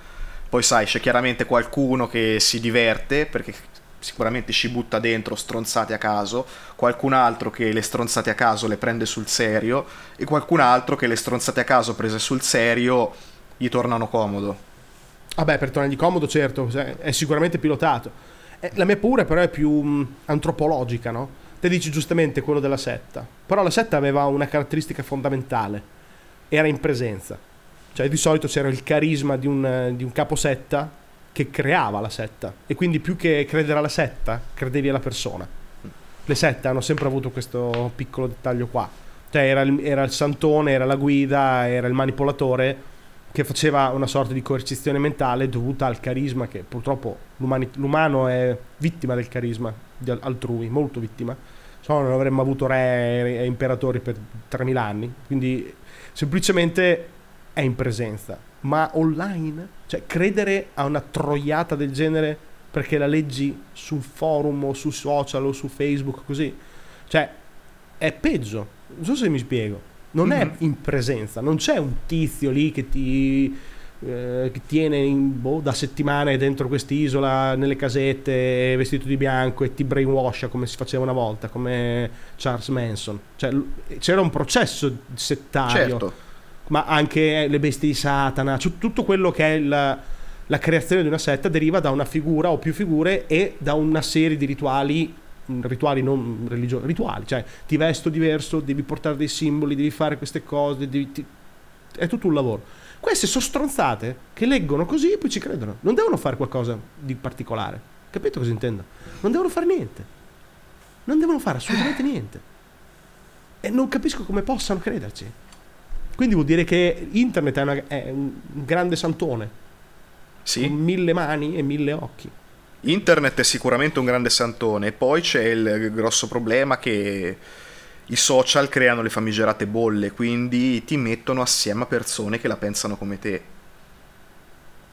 Poi sai, c'è chiaramente qualcuno che si diverte perché sicuramente ci butta dentro stronzate a caso, qualcun altro che le stronzate a caso le prende sul serio e qualcun altro che le stronzate a caso prese sul serio gli tornano comodo. Vabbè, per tornargli comodo, certo, è sicuramente pilotato. Eh, la mia paura però è più mh, antropologica, no? Te dici giustamente quello della setta, però la setta aveva una caratteristica fondamentale, era in presenza. Cioè di solito c'era il carisma di un, di un caposetta che creava la setta. E quindi più che credere alla setta credevi alla persona. Le sette hanno sempre avuto questo piccolo dettaglio qua. Cioè era il, era il santone era la guida era il manipolatore che faceva una sorta di coercizione mentale dovuta al carisma che purtroppo l'umano è vittima del carisma altrui molto vittima. Se no non avremmo avuto re e imperatori per 3000 anni. Quindi semplicemente è in presenza. Ma online? Cioè, credere a una troiata del genere perché la leggi su un forum o su social o su Facebook così? Cioè, è peggio. Non so se mi spiego. Non mm-hmm. è in presenza, non c'è un tizio lì che ti eh, che tiene in, boh, da settimane dentro quest'isola nelle casette vestito di bianco e ti brainwasha come si faceva una volta come Charles Manson cioè, c'era un processo settario certo ma anche le bestie di Satana, cioè tutto quello che è la, la creazione di una setta deriva da una figura o più figure e da una serie di rituali mm, rituali non religiosi, rituali, cioè ti vesto diverso, devi portare dei simboli, devi fare queste cose, devi, ti... è tutto un lavoro. Queste sono stronzate che leggono così e poi ci credono, non devono fare qualcosa di particolare, capito cosa intendo? Non devono fare niente, non devono fare assolutamente niente e non capisco come possano crederci. Quindi vuol dire che internet è, una, è un grande santone. Sì. Con mille mani e mille occhi. Internet è sicuramente un grande santone. Poi c'è il grosso problema che i social creano le famigerate bolle, quindi ti mettono assieme a persone che la pensano come te. E,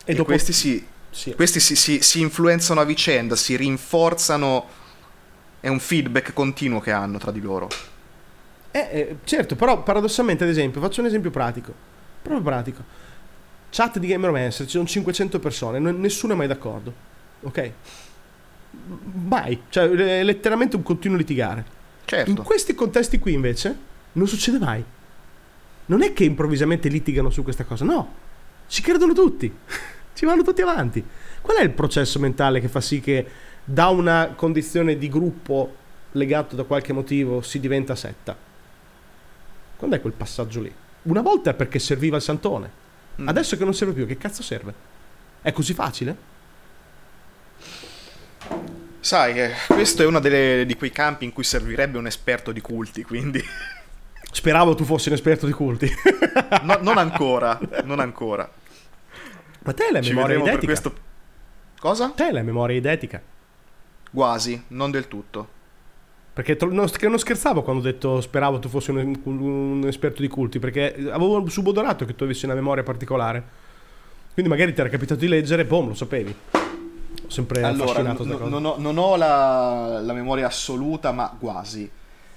e dopo... questi, si, sì. questi si, si, si influenzano a vicenda, si rinforzano. È un feedback continuo che hanno tra di loro. Eh, eh, certo, però paradossalmente, ad esempio, faccio un esempio pratico. Proprio pratico. Chat di Gamer Mancer, ci sono 500 persone, n- nessuno è mai d'accordo. Ok? Mai. Cioè, è letteralmente un continuo litigare. Certo. In questi contesti qui, invece, non succede mai. Non è che improvvisamente litigano su questa cosa, no. Ci credono tutti. ci vanno tutti avanti. Qual è il processo mentale che fa sì che da una condizione di gruppo legato da qualche motivo si diventa setta? Quando è quel passaggio lì? Una volta è perché serviva il santone. Mm. Adesso che non serve più, che cazzo serve? È così facile? Sai, eh, questo è uno delle, di quei campi in cui servirebbe un esperto di culti, quindi... Speravo tu fossi un esperto di culti. No, non ancora, non ancora. Ma te hai la Ci memoria eidetica? questo... Cosa? Te hai la memoria eidetica? Quasi, non del tutto. Perché tro- non, non scherzavo quando ho detto speravo tu fossi un, un esperto di culti, perché avevo subodorato che tu avessi una memoria particolare. Quindi magari ti era capitato di leggere, boom, lo sapevi. Ho sempre Allora, affascinato n- non ho, non ho la, la memoria assoluta, ma quasi.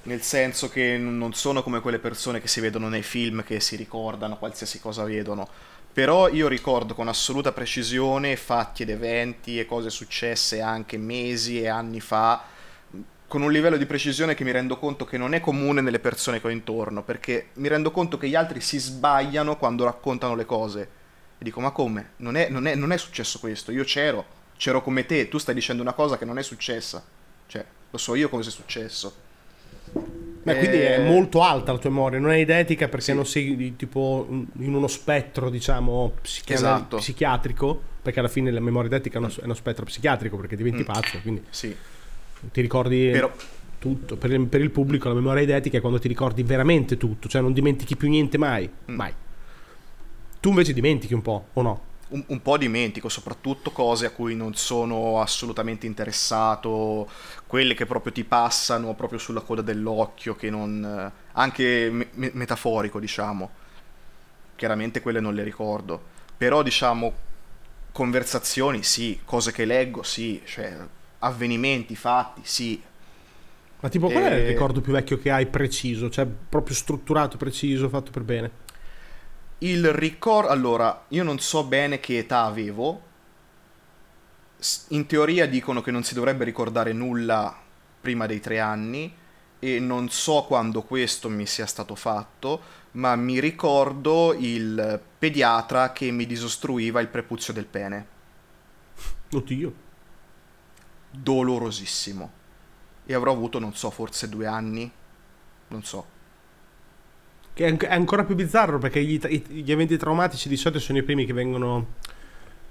Nel senso che non sono come quelle persone che si vedono nei film che si ricordano qualsiasi cosa vedono. Però io ricordo con assoluta precisione fatti ed eventi e cose successe anche mesi e anni fa, con un livello di precisione che mi rendo conto che non è comune nelle persone che ho intorno, perché mi rendo conto che gli altri si sbagliano quando raccontano le cose. E dico, ma come? Non è, non è- non è successo questo, io c'ero, c'ero come te, tu stai dicendo una cosa che non è successa. Cioè, lo so io come è successo. Beh, quindi è Eh, molto alta la tua memoria, non è eidetica perché Sì. non sei tipo in uno spettro, diciamo, psichi- Esatto. psichiatrico, perché alla fine la memoria eidetica è uno, è uno spettro psichiatrico perché diventi Mm. pazzo, quindi Sì, ti ricordi però tutto. Per il, per il pubblico la memoria eidetica è quando ti ricordi veramente tutto, cioè non dimentichi più niente mai, Mm. mai. Tu invece dimentichi un po', o no? un, un po' dimentico, soprattutto cose a cui non sono assolutamente interessato, quelle che proprio ti passano proprio sulla coda dell'occhio, che non... anche me- metaforico, diciamo. Chiaramente quelle non le ricordo. Però, diciamo, conversazioni, sì, cose che leggo, sì, cioè avvenimenti, fatti, sì. Ma tipo qual è il Eh, ricordo più vecchio che hai preciso, cioè proprio strutturato, preciso, fatto per bene? Il ricordo... Allora, io non so bene che età avevo. In teoria dicono che non si dovrebbe ricordare nulla prima dei tre anni e non so quando questo mi sia stato fatto, ma mi ricordo il pediatra che mi disostruiva il prepuzio del pene. Oddio. Dolorosissimo. E avrò avuto, non so, forse due anni? Non so. Che è, anc- è ancora più bizzarro perché gli, gli eventi traumatici di solito sono i primi che vengono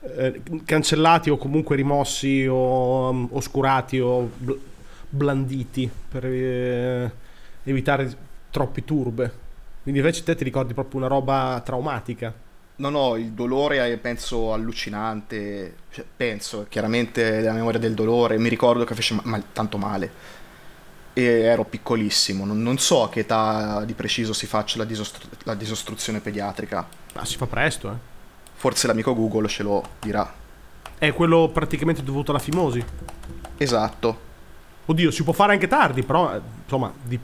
eh, cancellati o comunque rimossi o um, oscurati o bl- blanditi per eh, evitare troppi turbe. Quindi invece te ti ricordi proprio una roba traumatica. No, no, il dolore è penso allucinante, Cioè, penso, chiaramente la memoria del dolore, mi ricordo che fece ma- mal- tanto male e ero piccolissimo, non, non so a che età di preciso si faccia la, disostru- la disostruzione pediatrica, Ma si fa presto, eh. forse l'amico Google ce lo dirà. È quello praticamente dovuto alla fimosi. Esatto, Oddio, si può fare anche tardi, però eh, insomma di-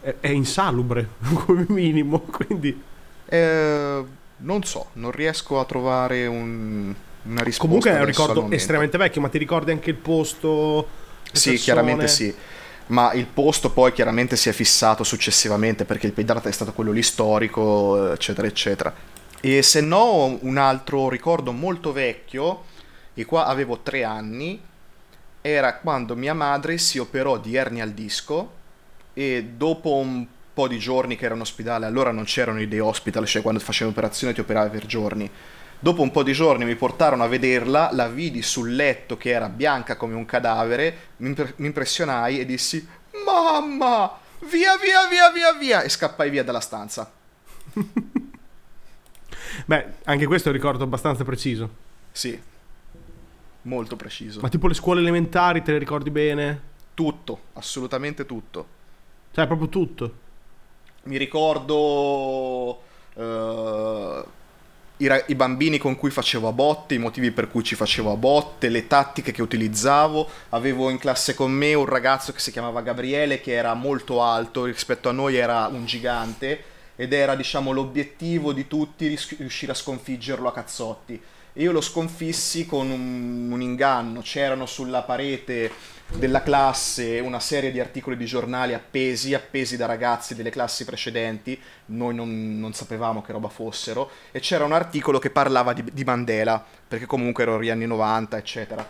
è, è insalubre come minimo, quindi... Eh, non so, non riesco a trovare un- una risposta. Comunque è un ricordo estremamente vecchio, ma ti ricordi anche il posto? Sì, persone? chiaramente sì. Ma il posto poi chiaramente si è fissato successivamente perché il pediatra è stato quello lì storico, eccetera, eccetera. E se no, un altro ricordo molto vecchio, e qua avevo tre anni, era quando mia madre si operò di ernia al disco e dopo un po' di giorni che era in ospedale, allora non c'erano i day hospital, cioè quando facevi un'operazione ti operavi per giorni. Dopo un po' di giorni mi portarono a vederla, la vidi sul letto che era bianca come un cadavere, mi impre- mi impressionai e dissi Mamma! Via, via, via, via, via! E scappai via dalla stanza. Beh, anche questo è un ricordo abbastanza preciso. Sì, molto preciso. Ma tipo le scuole elementari te le ricordi bene? Tutto, assolutamente tutto. Cioè, proprio tutto. Mi ricordo eh, i, i bambini con cui facevo a botte, i motivi per cui ci facevo a botte, le tattiche che utilizzavo. Avevo in classe con me un ragazzo che si chiamava Gabriele che era molto alto, rispetto a noi era un gigante ed era diciamo l'obiettivo di tutti riuscire a sconfiggerlo a cazzotti. Io lo sconfissi con un, un inganno, c'erano sulla parete della classe una serie di articoli di giornali appesi, appesi da ragazzi delle classi precedenti, noi non, non sapevamo che roba fossero, e c'era un articolo che parlava di, di Mandela, perché comunque erano gli anni 90, eccetera.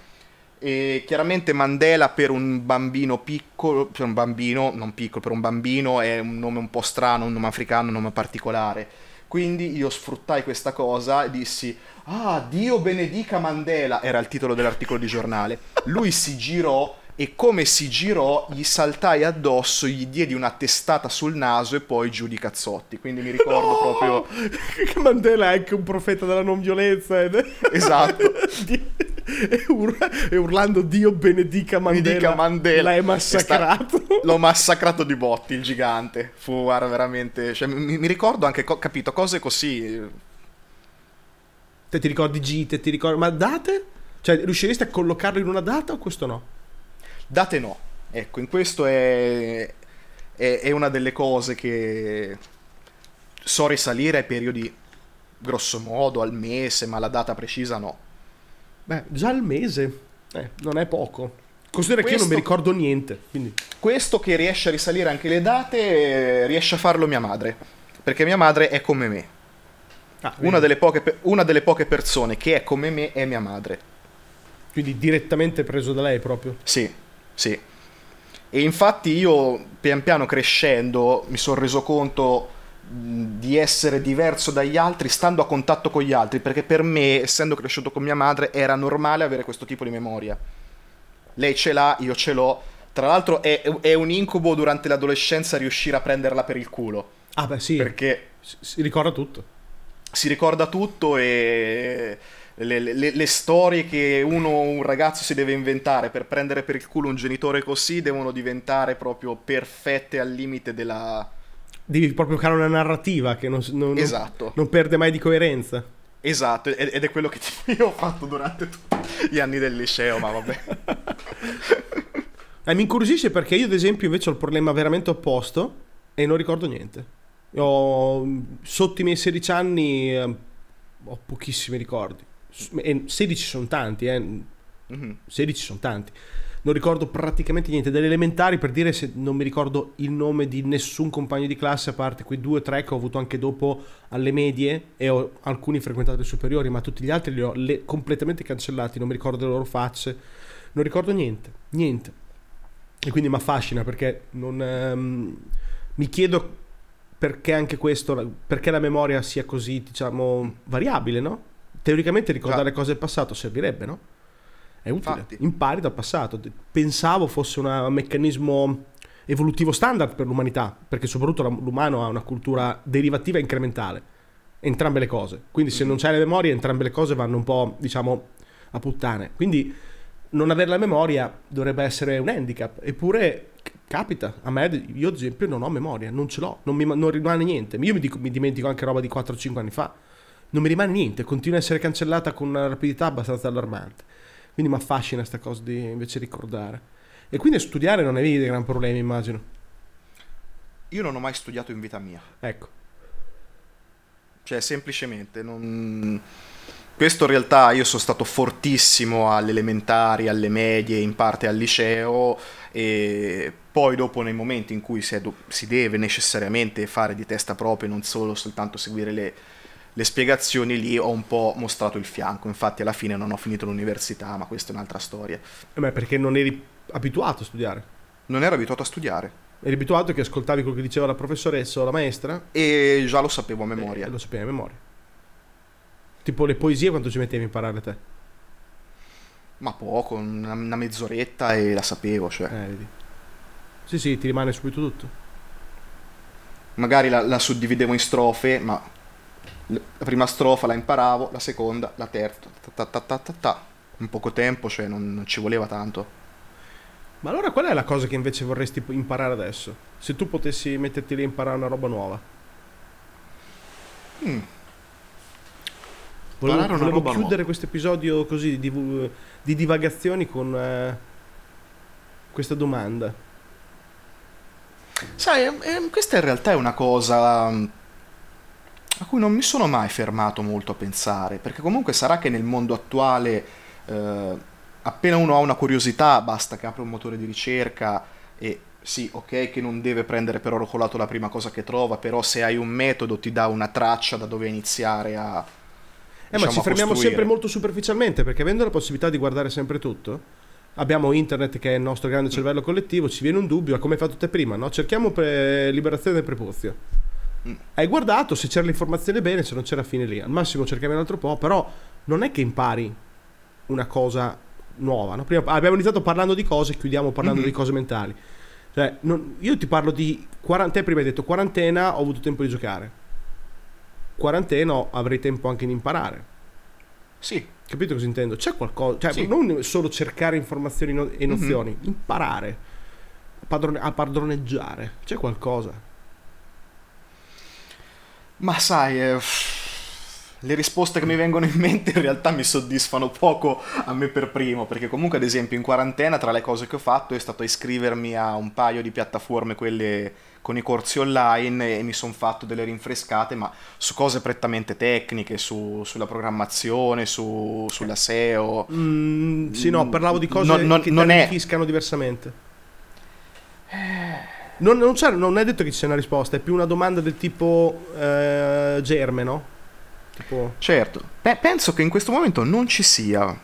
E chiaramente Mandela per un bambino piccolo, per un bambino, non piccolo, per un bambino è un nome un po' strano, un nome africano, un nome particolare. Quindi io sfruttai questa cosa e dissi, ah, Dio benedica Mandela, era il titolo dell'articolo di giornale. Lui si girò e come si girò gli saltai addosso, gli diedi una testata sul naso e poi giù di cazzotti. Quindi mi ricordo no! proprio... Che Mandela è anche un profeta della non violenza. Ed... Esatto. e, ur- e, urlando Dio benedica Mandela. Benedica Mandela. L'hai massacrato. Sta- l'ho massacrato di botti il gigante. Fu guarda, veramente... Cioè, mi, mi, ricordo anche, co- capito, cose così... Te ti ricordi gite, ti ricordi... Ma date? Cioè, riusciresti a collocarlo in una data o questo no? Date no. Ecco, in questo è, è, è una delle cose che so risalire ai periodi grosso modo al mese, ma la data precisa no. Beh, già il mese eh, non è poco. Considera questo, che io non mi ricordo niente. Quindi. Questo che riesce a risalire anche le date, riesce a farlo mia madre. Perché mia madre è come me. Ah, una, delle poche, una delle poche persone che è come me è mia madre. Quindi direttamente preso da lei proprio? Sì, sì. E infatti io pian piano crescendo mi sono reso conto di essere diverso dagli altri stando a contatto con gli altri, perché per me, essendo cresciuto con mia madre, era normale avere questo tipo di memoria. Lei ce l'ha, io ce l'ho. Tra l'altro è, è un incubo durante l'adolescenza riuscire a prenderla per il culo. Ah beh sì. Perché si ricorda tutto. Si ricorda tutto e le, le, le, storie che uno, un ragazzo si deve inventare per prendere per il culo un genitore così devono diventare proprio perfette al limite della... Devi proprio creare una narrativa che non, non, esatto. non perde mai di coerenza. Esatto, ed è quello che io ho fatto durante tutti gli anni del liceo, ma vabbè. eh, mi incuriosisce perché io, ad esempio, invece ho il problema veramente opposto e non ricordo niente. Ho, sotto i miei 16 anni eh, ho pochissimi ricordi. 16 sono tanti, eh. Mm-hmm. 16 sono tanti. Non ricordo praticamente niente. Delle elementari, per dire se non mi ricordo il nome di nessun compagno di classe, a parte quei due o tre che ho avuto anche dopo alle medie e ho alcuni frequentato le superiori, ma tutti gli altri li ho le- completamente cancellati. Non mi ricordo le loro facce. Non ricordo niente, niente. E quindi mi affascina perché non, ehm, mi chiedo perché anche questo, perché la memoria sia così, diciamo, variabile, no? teoricamente ricordare Già. cose del passato servirebbe, no? È utile. Infatti. Impari dal passato. Pensavo fosse un meccanismo evolutivo standard per l'umanità, perché soprattutto l'umano ha una cultura derivativa e incrementale. Entrambe le cose. Quindi se non c'hai le memorie, entrambe le cose vanno un po', diciamo, a puttane. Quindi non avere la memoria dovrebbe essere un handicap. Eppure capita. A me, io ad esempio, non ho memoria, non ce l'ho, non mi non rimane niente. Io mi, dico, mi dimentico anche roba di 4-5 anni fa non mi rimane niente, continua a essere cancellata con una rapidità abbastanza allarmante. Quindi mi affascina questa cosa di invece ricordare. E quindi studiare non avevi dei gran problemi, immagino. Io non ho mai studiato in vita mia. Ecco. Cioè, semplicemente, non... Questo in realtà io sono stato fortissimo alle elementari, alle medie, in parte al liceo e poi dopo nei momenti in cui si, do- si deve necessariamente fare di testa propria, non solo soltanto seguire le, le spiegazioni lì ho un po' mostrato il fianco. Infatti, alla fine non ho finito l'università, ma questa è un'altra storia. Eh beh, perché non eri abituato a studiare? Non ero abituato a studiare. Eri abituato che ascoltavi quello che diceva la professoressa o la maestra? E già lo sapevo a memoria. E lo sapevi a memoria. Tipo le poesie quanto ci mettevi a imparare te? Ma poco, una, una mezz'oretta e la sapevo, cioè. Eh, vedi. Sì, sì, ti rimane subito tutto. Magari la, la suddividevo in strofe, ma la prima strofa la imparavo, la seconda, la terza, ta ta ta ta ta. in poco tempo, cioè non, non ci voleva tanto. Ma allora qual è la cosa che invece vorresti imparare adesso? Se tu potessi metterti lì a imparare una roba nuova. Mm. Volevo, volevo chiudere questo episodio così di, di divagazioni con eh, questa domanda. Sai, eh, questa in realtà è una cosa a cui non mi sono mai fermato molto a pensare, perché comunque sarà che nel mondo attuale eh, appena uno ha una curiosità basta che apra un motore di ricerca e sì, ok che non deve prendere per oro colato la prima cosa che trova, però se hai un metodo ti dà una traccia da dove iniziare a... Eh, diciamo, ma ci fermiamo costruire. sempre molto superficialmente, perché avendo la possibilità di guardare sempre tutto, abbiamo internet che è il nostro grande cervello collettivo, ci viene un dubbio, come hai fatto te prima, no? Cerchiamo pre- liberazione del prepuzio hai guardato se c'era l'informazione bene, se non c'era fine lì. Al massimo cercavi un altro po', però non è che impari una cosa nuova. No? Prima abbiamo iniziato parlando di cose, chiudiamo parlando Mhm. di cose mentali. Cioè, non- io ti parlo di quarantena. Prima hai detto quarantena, ho avuto tempo di giocare. Quarantena, avrei tempo anche di imparare. Sì, Capito cosa intendo? C'è qualcosa, cioè Sì. non solo cercare informazioni no- e Mhm. nozioni, imparare a, padrone- a padroneggiare. C'è qualcosa. Ma sai, eh, le risposte che mi vengono in mente in realtà mi soddisfano poco a me per primo, perché comunque ad esempio in quarantena tra le cose che ho fatto è stato iscrivermi a un paio di piattaforme, quelle con i corsi online, e mi sono fatto delle rinfrescate, ma su cose prettamente tecniche, su- sulla programmazione, su- sulla SEO. Mm, sì, no, parlavo di cose No, no, che non è- diversamente. Non, non non è detto che ci sia una risposta, è più una domanda del tipo eh, germe, no? Tipo, Certo, Beh, penso che in questo momento non ci sia,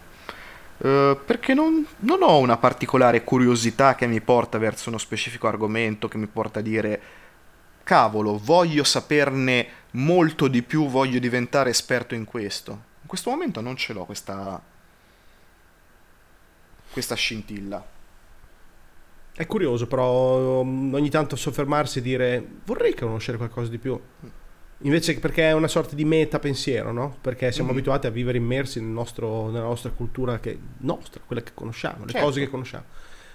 eh, perché non, non ho una particolare curiosità che mi porta verso uno specifico argomento, che mi porta a dire, cavolo, voglio saperne molto di più, voglio diventare esperto in questo. In questo momento non ce l'ho questa, questa scintilla. È curioso, però um, ogni tanto soffermarsi e dire vorrei conoscere qualcosa di più. Invece perché è una sorta di meta pensiero, no? Perché siamo Mhm. abituati a vivere immersi nel nostro- nella nostra cultura che nostra, quella che conosciamo, le Certo. cose che conosciamo.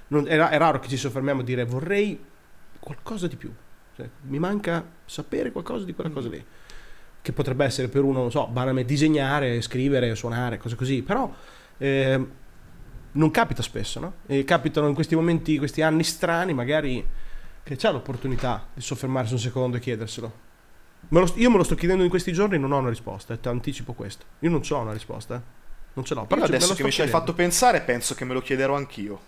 Non- è, è raro che ci soffermiamo a dire vorrei qualcosa di più. Cioè, mi manca sapere qualcosa di quella cosa lì. Che potrebbe essere per uno, non so, banalmente disegnare, scrivere, suonare, cose così. Però ehm, non capita spesso, no? E capitano in questi momenti, questi anni strani, magari che c'è l'opportunità di soffermarsi un secondo e chiederselo. Me lo io me lo sto chiedendo in questi giorni e non ho una risposta, e ti anticipo questo. Io non ho una risposta, eh. Non ce l'ho. Però adesso che mi ci hai fatto pensare, penso che me lo chiederò anch'io.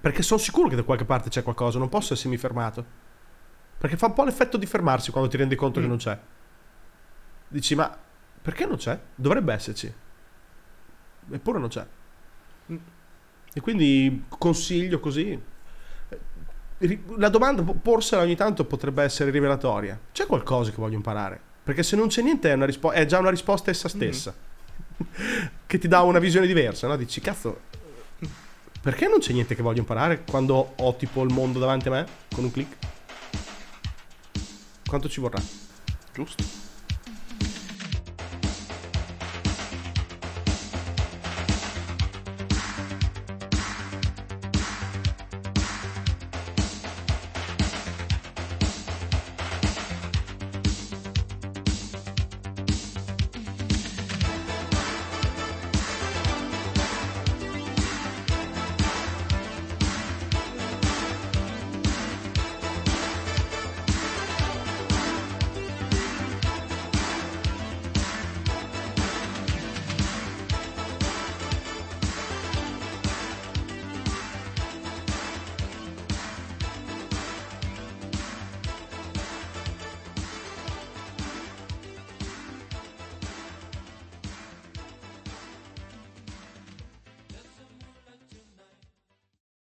Perché sono sicuro che da qualche parte c'è qualcosa, non posso essermi fermato. Perché fa un po' l'effetto di fermarsi quando ti rendi conto che Mm. non c'è. Dici, ma perché non c'è? Dovrebbe esserci. Eppure non c'è. E quindi consiglio così. eh, La domanda, po- porsela ogni tanto potrebbe essere rivelatoria. C'è qualcosa che voglio imparare? Perché se non c'è niente è, una rispo- è già una risposta essa stessa. che ti dà una visione diversa, no? Dici, cazzo, perché non c'è niente che voglio imparare quando ho tipo il mondo davanti a me con un click? Quanto ci vorrà? Giusto?